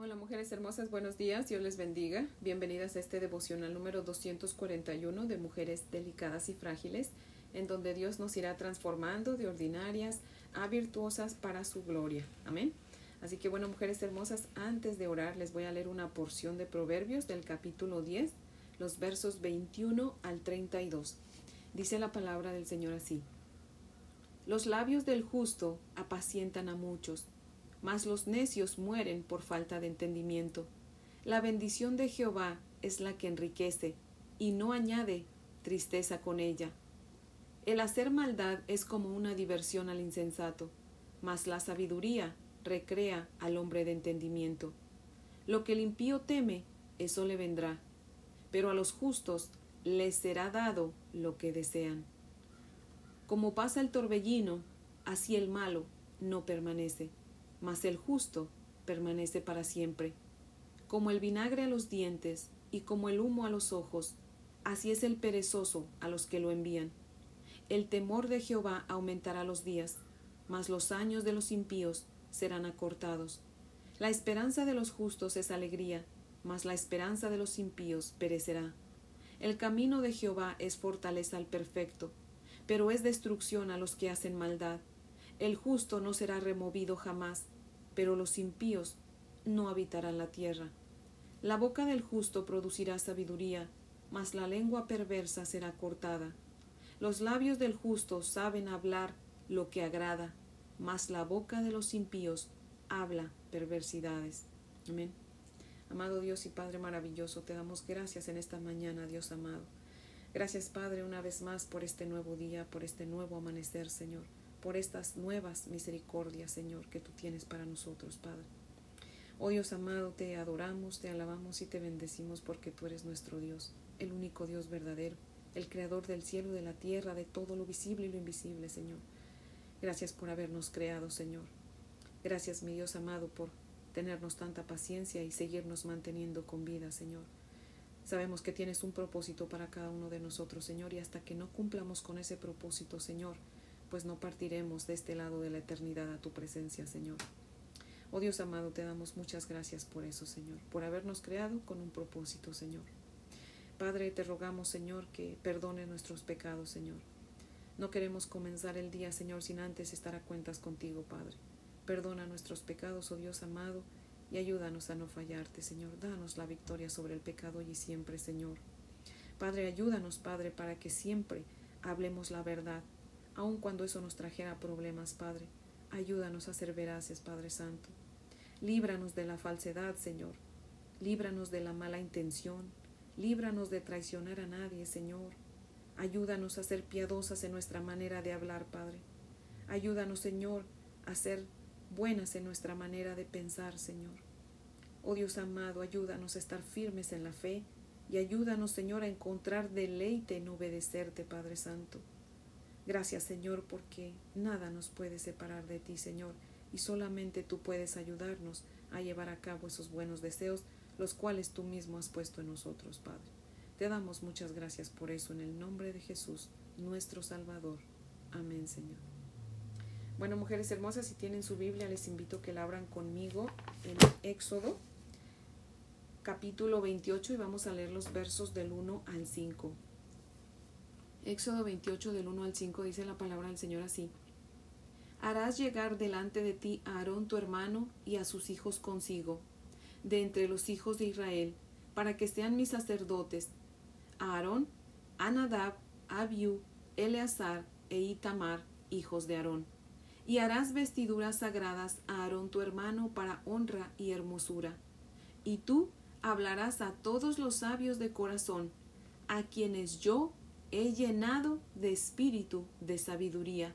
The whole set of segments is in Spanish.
Hola mujeres hermosas, buenos días, Dios les bendiga. Bienvenidas a este devocional número 241 de Mujeres Delicadas y Frágiles, en donde Dios nos irá transformando de ordinarias a virtuosas para su gloria. Amén. Así que bueno, mujeres hermosas, antes de orar les voy a leer una porción de Proverbios del capítulo 10, los versos 21 al 32. Dice la palabra del Señor así. Los labios del justo apacientan a muchos mas los necios mueren por falta de entendimiento. La bendición de Jehová es la que enriquece, y no añade tristeza con ella. El hacer maldad es como una diversión al insensato, mas la sabiduría recrea al hombre de entendimiento. Lo que el impío teme, eso le vendrá, pero a los justos les será dado lo que desean. Como pasa el torbellino, así el malo no permanece mas el justo permanece para siempre. Como el vinagre a los dientes y como el humo a los ojos, así es el perezoso a los que lo envían. El temor de Jehová aumentará los días, mas los años de los impíos serán acortados. La esperanza de los justos es alegría, mas la esperanza de los impíos perecerá. El camino de Jehová es fortaleza al perfecto, pero es destrucción a los que hacen maldad. El justo no será removido jamás, pero los impíos no habitarán la tierra. La boca del justo producirá sabiduría, mas la lengua perversa será cortada. Los labios del justo saben hablar lo que agrada, mas la boca de los impíos habla perversidades. Amén. Amado Dios y Padre maravilloso, te damos gracias en esta mañana, Dios amado. Gracias, Padre, una vez más por este nuevo día, por este nuevo amanecer, Señor por estas nuevas misericordias, Señor, que tú tienes para nosotros, Padre. Oh Dios amado, te adoramos, te alabamos y te bendecimos porque tú eres nuestro Dios, el único Dios verdadero, el creador del cielo de la tierra, de todo lo visible y lo invisible, Señor. Gracias por habernos creado, Señor. Gracias, mi Dios amado, por tenernos tanta paciencia y seguirnos manteniendo con vida, Señor. Sabemos que tienes un propósito para cada uno de nosotros, Señor, y hasta que no cumplamos con ese propósito, Señor, pues no partiremos de este lado de la eternidad a tu presencia, Señor. Oh Dios amado, te damos muchas gracias por eso, Señor, por habernos creado con un propósito, Señor. Padre, te rogamos, Señor, que perdone nuestros pecados, Señor. No queremos comenzar el día, Señor, sin antes estar a cuentas contigo, Padre. Perdona nuestros pecados, oh Dios amado, y ayúdanos a no fallarte, Señor. Danos la victoria sobre el pecado y siempre, Señor. Padre, ayúdanos, Padre, para que siempre hablemos la verdad, aun cuando eso nos trajera problemas, Padre. Ayúdanos a ser veraces, Padre Santo. Líbranos de la falsedad, Señor. Líbranos de la mala intención. Líbranos de traicionar a nadie, Señor. Ayúdanos a ser piadosas en nuestra manera de hablar, Padre. Ayúdanos, Señor, a ser buenas en nuestra manera de pensar, Señor. Oh Dios amado, ayúdanos a estar firmes en la fe y ayúdanos, Señor, a encontrar deleite en obedecerte, Padre Santo. Gracias Señor porque nada nos puede separar de ti Señor y solamente tú puedes ayudarnos a llevar a cabo esos buenos deseos los cuales tú mismo has puesto en nosotros Padre. Te damos muchas gracias por eso en el nombre de Jesús, nuestro Salvador. Amén Señor. Bueno, mujeres hermosas, si tienen su Biblia, les invito a que la abran conmigo en Éxodo, capítulo 28, y vamos a leer los versos del 1 al 5. Éxodo 28 del 1 al 5 dice la palabra del Señor así. Harás llegar delante de ti a Aarón tu hermano y a sus hijos consigo, de entre los hijos de Israel, para que sean mis sacerdotes, a Aarón, a Nadab, a Abiú, Eleazar e Itamar, hijos de Aarón. Y harás vestiduras sagradas a Aarón tu hermano para honra y hermosura. Y tú hablarás a todos los sabios de corazón, a quienes yo he llenado de espíritu de sabiduría,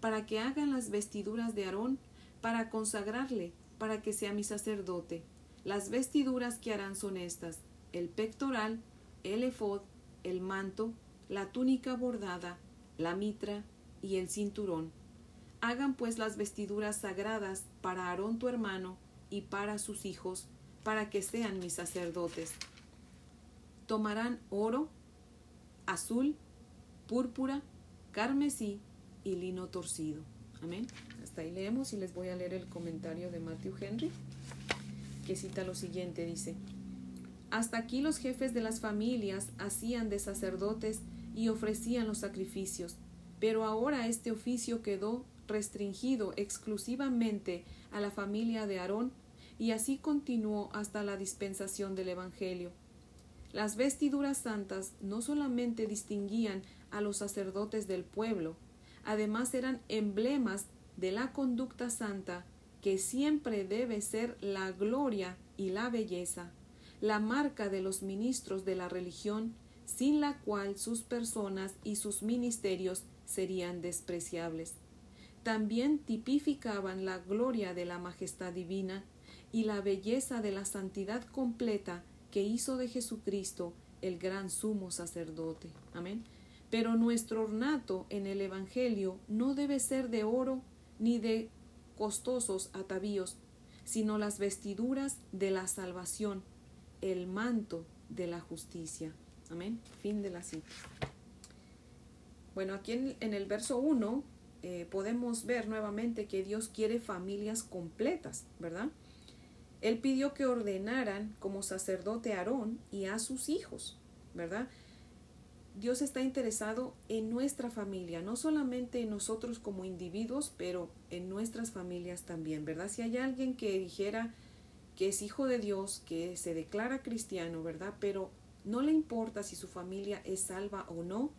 para que hagan las vestiduras de Aarón, para consagrarle, para que sea mi sacerdote. Las vestiduras que harán son estas, el pectoral, el efod, el manto, la túnica bordada, la mitra y el cinturón. Hagan pues las vestiduras sagradas para Aarón tu hermano y para sus hijos, para que sean mis sacerdotes. Tomarán oro, azul, púrpura, carmesí y lino torcido. Amén. Hasta ahí leemos y les voy a leer el comentario de Matthew Henry. que cita lo siguiente, dice, Hasta aquí los jefes de las familias hacían de sacerdotes y ofrecían los sacrificios, pero ahora este oficio quedó restringido exclusivamente a la familia de Aarón y así continuó hasta la dispensación del Evangelio. Las vestiduras santas no solamente distinguían a los sacerdotes del pueblo, además eran emblemas de la conducta santa que siempre debe ser la gloria y la belleza, la marca de los ministros de la religión, sin la cual sus personas y sus ministerios serían despreciables. También tipificaban la gloria de la majestad divina y la belleza de la santidad completa que hizo de Jesucristo el gran sumo sacerdote. Amén. Pero nuestro ornato en el Evangelio no debe ser de oro ni de costosos atavíos, sino las vestiduras de la salvación, el manto de la justicia. Amén. Fin de la cita. Bueno, aquí en, el verso 1 eh, podemos ver nuevamente que Dios quiere familias completas, ¿verdad? Él pidió que ordenaran como sacerdote a Aarón y a sus hijos, ¿verdad? Dios está interesado en nuestra familia, no solamente en nosotros como individuos, pero en nuestras familias también, ¿verdad? Si hay alguien que dijera que es hijo de Dios, que se declara cristiano, ¿verdad? Pero no le importa si su familia es salva o no,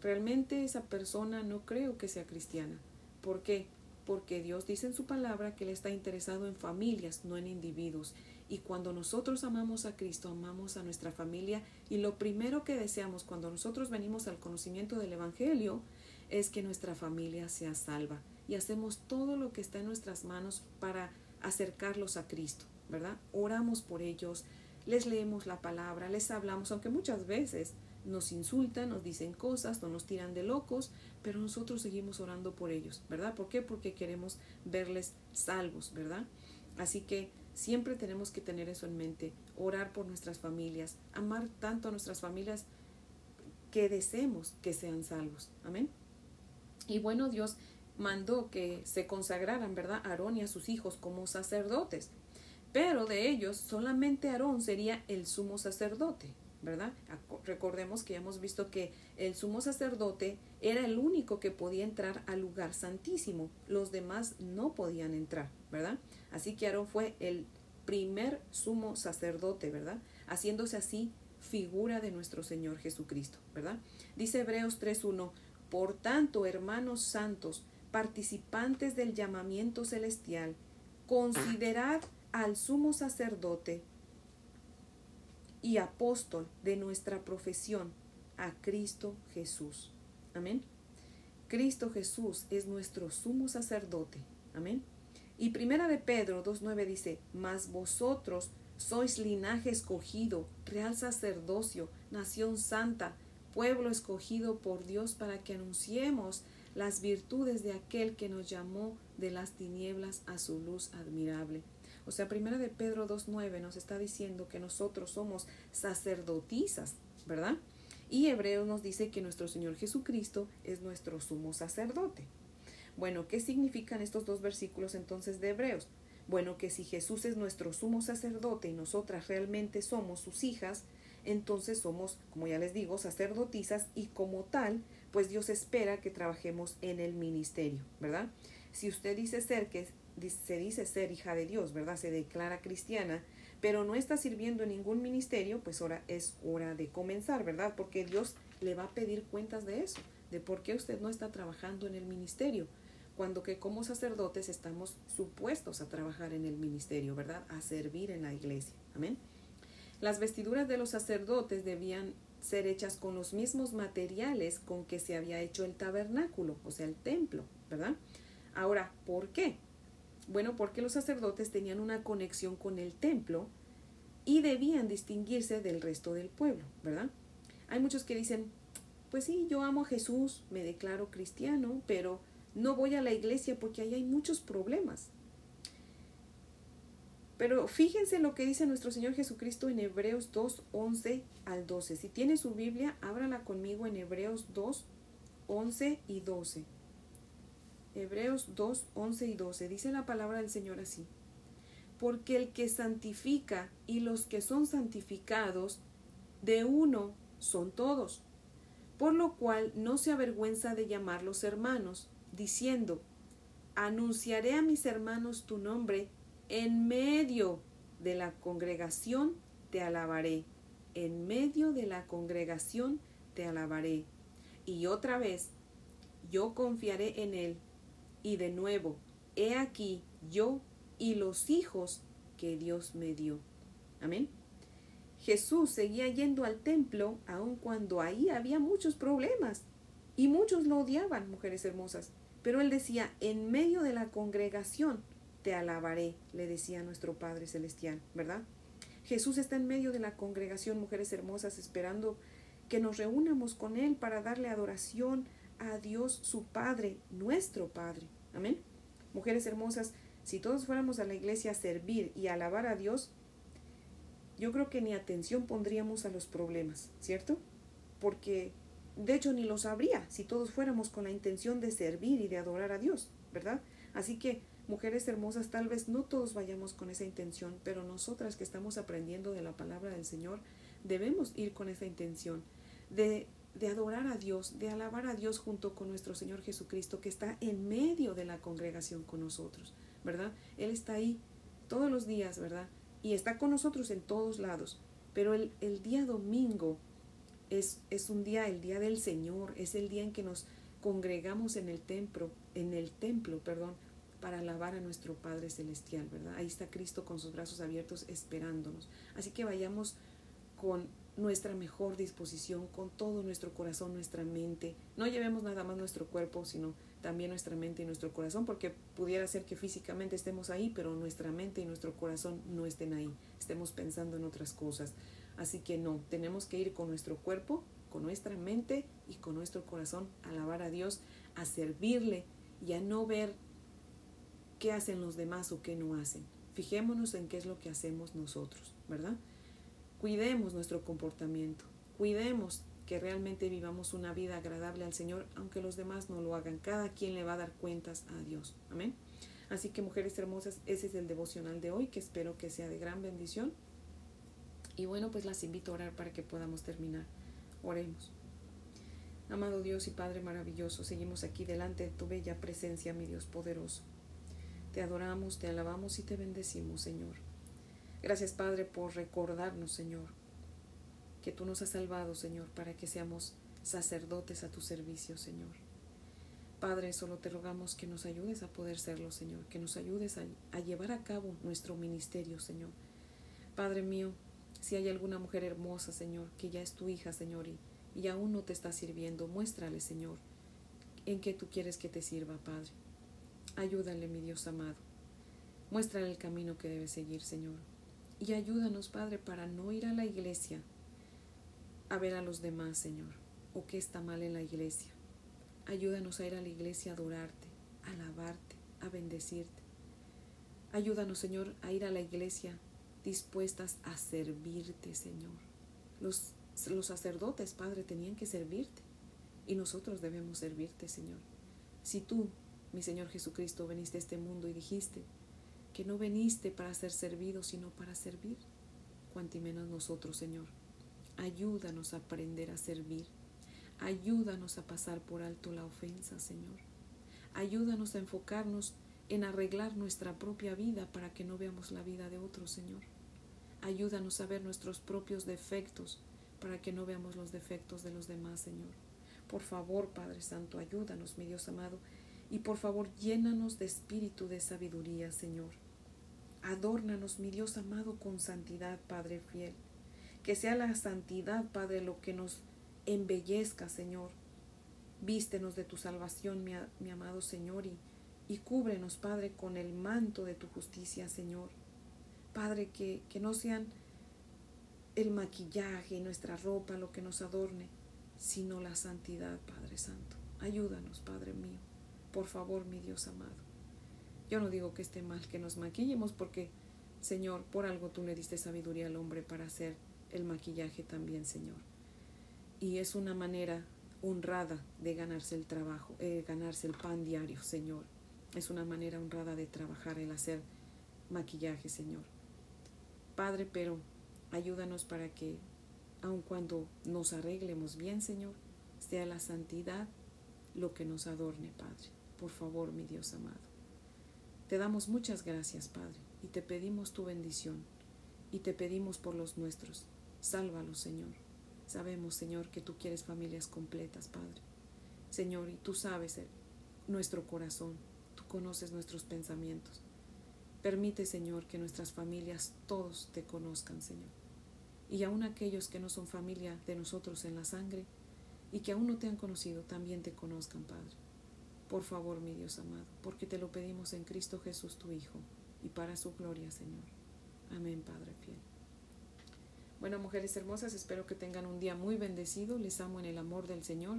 realmente esa persona no creo que sea cristiana. ¿Por qué? Porque Dios dice en su palabra que Él está interesado en familias, no en individuos. Y cuando nosotros amamos a Cristo, amamos a nuestra familia y lo primero que deseamos cuando nosotros venimos al conocimiento del Evangelio es que nuestra familia sea salva. Y hacemos todo lo que está en nuestras manos para acercarlos a Cristo, ¿verdad? Oramos por ellos, les leemos la palabra, les hablamos, aunque muchas veces nos insultan, nos dicen cosas, no nos tiran de locos, pero nosotros seguimos orando por ellos, ¿verdad? ¿Por qué? Porque queremos verles salvos, ¿verdad? Así que Siempre tenemos que tener eso en mente, orar por nuestras familias, amar tanto a nuestras familias que deseemos que sean salvos. Amén. Y bueno, Dios mandó que se consagraran, ¿verdad? Aarón y a sus hijos como sacerdotes. Pero de ellos solamente Aarón sería el sumo sacerdote, ¿verdad? Recordemos que ya hemos visto que el sumo sacerdote era el único que podía entrar al lugar santísimo. Los demás no podían entrar, ¿verdad? Así que Aarón fue el primer sumo sacerdote, ¿verdad? Haciéndose así figura de nuestro Señor Jesucristo, ¿verdad? Dice Hebreos 3.1, por tanto, hermanos santos, participantes del llamamiento celestial, considerad al sumo sacerdote y apóstol de nuestra profesión, a Cristo Jesús. Amén. Cristo Jesús es nuestro sumo sacerdote. Amén. Y primera de Pedro 2.9 dice, mas vosotros sois linaje escogido, real sacerdocio, nación santa, pueblo escogido por Dios para que anunciemos las virtudes de aquel que nos llamó de las tinieblas a su luz admirable. O sea, primera de Pedro 2.9 nos está diciendo que nosotros somos sacerdotisas, ¿verdad? Y Hebreos nos dice que nuestro Señor Jesucristo es nuestro sumo sacerdote. Bueno, ¿qué significan estos dos versículos entonces de Hebreos? Bueno, que si Jesús es nuestro sumo sacerdote y nosotras realmente somos sus hijas, entonces somos, como ya les digo, sacerdotisas y como tal, pues Dios espera que trabajemos en el ministerio, ¿verdad? Si usted dice ser que se dice ser hija de Dios, ¿verdad? Se declara cristiana, pero no está sirviendo en ningún ministerio, pues ahora es hora de comenzar, ¿verdad? Porque Dios le va a pedir cuentas de eso, de por qué usted no está trabajando en el ministerio cuando que como sacerdotes estamos supuestos a trabajar en el ministerio, ¿verdad? A servir en la iglesia. Amén. Las vestiduras de los sacerdotes debían ser hechas con los mismos materiales con que se había hecho el tabernáculo, o sea, el templo, ¿verdad? Ahora, ¿por qué? Bueno, porque los sacerdotes tenían una conexión con el templo y debían distinguirse del resto del pueblo, ¿verdad? Hay muchos que dicen, pues sí, yo amo a Jesús, me declaro cristiano, pero no voy a la iglesia porque ahí hay muchos problemas. Pero fíjense lo que dice nuestro Señor Jesucristo en Hebreos 2, 11 al 12. Si tiene su Biblia, ábrala conmigo en Hebreos 2, 11 y 12. Hebreos 2, 11 y 12. Dice la palabra del Señor así. porque el que santifica y los que son santificados, de uno son todos. Por lo cual no se avergüenza de llamarlos hermanos, diciendo, anunciaré a mis hermanos tu nombre, en medio de la congregación te alabaré, en medio de la congregación te alabaré. Y otra vez, yo confiaré en él, y de nuevo, he aquí yo y los hijos que Dios me dio. Amén. Jesús seguía yendo al templo aun cuando ahí había muchos problemas y muchos lo odiaban, mujeres hermosas. Pero él decía, en medio de la congregación te alabaré, le decía nuestro Padre Celestial, ¿verdad? Jesús está en medio de la congregación, mujeres hermosas, esperando que nos reúnamos con Él para darle adoración a Dios, su Padre, nuestro Padre. Amén. Mujeres hermosas, si todos fuéramos a la iglesia a servir y a alabar a Dios, yo creo que ni atención pondríamos a los problemas, ¿cierto? Porque de hecho ni los habría si todos fuéramos con la intención de servir y de adorar a Dios, ¿verdad? Así que, mujeres hermosas, tal vez no todos vayamos con esa intención, pero nosotras que estamos aprendiendo de la palabra del Señor, debemos ir con esa intención de, de adorar a Dios, de alabar a Dios junto con nuestro Señor Jesucristo, que está en medio de la congregación con nosotros. ¿verdad? Él está ahí todos los días, ¿verdad? Y está con nosotros en todos lados. Pero el, el día domingo es, es un día, el día del Señor, es el día en que nos congregamos en el templo, en el templo, perdón, para alabar a nuestro Padre Celestial, ¿verdad? Ahí está Cristo con sus brazos abiertos esperándonos. Así que vayamos con nuestra mejor disposición, con todo nuestro corazón, nuestra mente. No llevemos nada más nuestro cuerpo, sino también nuestra mente y nuestro corazón, porque pudiera ser que físicamente estemos ahí, pero nuestra mente y nuestro corazón no estén ahí, estemos pensando en otras cosas. Así que no, tenemos que ir con nuestro cuerpo, con nuestra mente y con nuestro corazón a alabar a Dios, a servirle y a no ver qué hacen los demás o qué no hacen. Fijémonos en qué es lo que hacemos nosotros, ¿verdad? Cuidemos nuestro comportamiento, cuidemos que realmente vivamos una vida agradable al Señor, aunque los demás no lo hagan. Cada quien le va a dar cuentas a Dios. Amén. Así que mujeres hermosas, ese es el devocional de hoy, que espero que sea de gran bendición. Y bueno, pues las invito a orar para que podamos terminar. Oremos. Amado Dios y Padre maravilloso, seguimos aquí delante de tu bella presencia, mi Dios poderoso. Te adoramos, te alabamos y te bendecimos, Señor. Gracias, Padre, por recordarnos, Señor, que tú nos has salvado, Señor, para que seamos sacerdotes a tu servicio, Señor. Padre, solo te rogamos que nos ayudes a poder serlo, Señor, que nos ayudes a, llevar a cabo nuestro ministerio, Señor. Padre mío, si hay alguna mujer hermosa, Señor, que ya es tu hija, Señor, y, y aún no te está sirviendo, muéstrale, Señor, en qué tú quieres que te sirva, Padre. Ayúdale, mi Dios amado. Muéstrale el camino que debe seguir, Señor. Y ayúdanos, Padre, para no ir a la iglesia a ver a los demás, Señor, o qué está mal en la iglesia. Ayúdanos a ir a la iglesia a adorarte, a alabarte, a bendecirte. Ayúdanos, Señor, a ir a la iglesia dispuestas a servirte, Señor. Los, los sacerdotes, Padre, tenían que servirte y nosotros debemos servirte, Señor. Si tú, mi Señor Jesucristo, veniste a este mundo y dijiste que no veniste para ser servido, sino para servir, cuanto menos nosotros, Señor. Ayúdanos a aprender a servir. Ayúdanos a pasar por alto la ofensa, Señor. Ayúdanos a enfocarnos en arreglar nuestra propia vida para que no veamos la vida de otros, Señor. Ayúdanos a ver nuestros propios defectos para que no veamos los defectos de los demás, Señor. Por favor, Padre Santo, ayúdanos, mi Dios amado, y por favor, llénanos de espíritu de sabiduría, Señor. Adórnanos, mi Dios amado, con santidad, Padre fiel. Que sea la santidad, Padre, lo que nos embellezca, Señor. Vístenos de tu salvación, mi, amado Señor, y, y, cúbrenos, Padre, con el manto de tu justicia, Señor. Padre, que, que no sean el maquillaje y nuestra ropa lo que nos adorne, sino la santidad, Padre Santo. Ayúdanos, Padre mío. Por favor, mi Dios amado. Yo no digo que esté mal que nos maquillemos porque, Señor, por algo tú le diste sabiduría al hombre para hacer el maquillaje también, Señor. Y es una manera honrada de ganarse el trabajo, eh, ganarse el pan diario, Señor. Es una manera honrada de trabajar, el hacer maquillaje, Señor. Padre, pero ayúdanos para que, aun cuando nos arreglemos bien, Señor, sea la santidad lo que nos adorne, Padre. Por favor, mi Dios amado. Te damos muchas gracias, Padre, y te pedimos tu bendición, y te pedimos por los nuestros. Sálvalos, Señor. Sabemos, Señor, que tú quieres familias completas, Padre. Señor, y tú sabes nuestro corazón, tú conoces nuestros pensamientos. Permite, Señor, que nuestras familias todos te conozcan, Señor. Y aun aquellos que no son familia de nosotros en la sangre y que aún no te han conocido, también te conozcan, Padre. Por favor, mi Dios amado, porque te lo pedimos en Cristo Jesús, tu Hijo, y para su gloria, Señor. Amén, Padre fiel. Bueno, mujeres hermosas, espero que tengan un día muy bendecido. Les amo en el amor del Señor.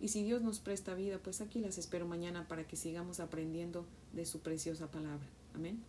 Y si Dios nos presta vida, pues aquí las espero mañana para que sigamos aprendiendo de su preciosa palabra. Amén.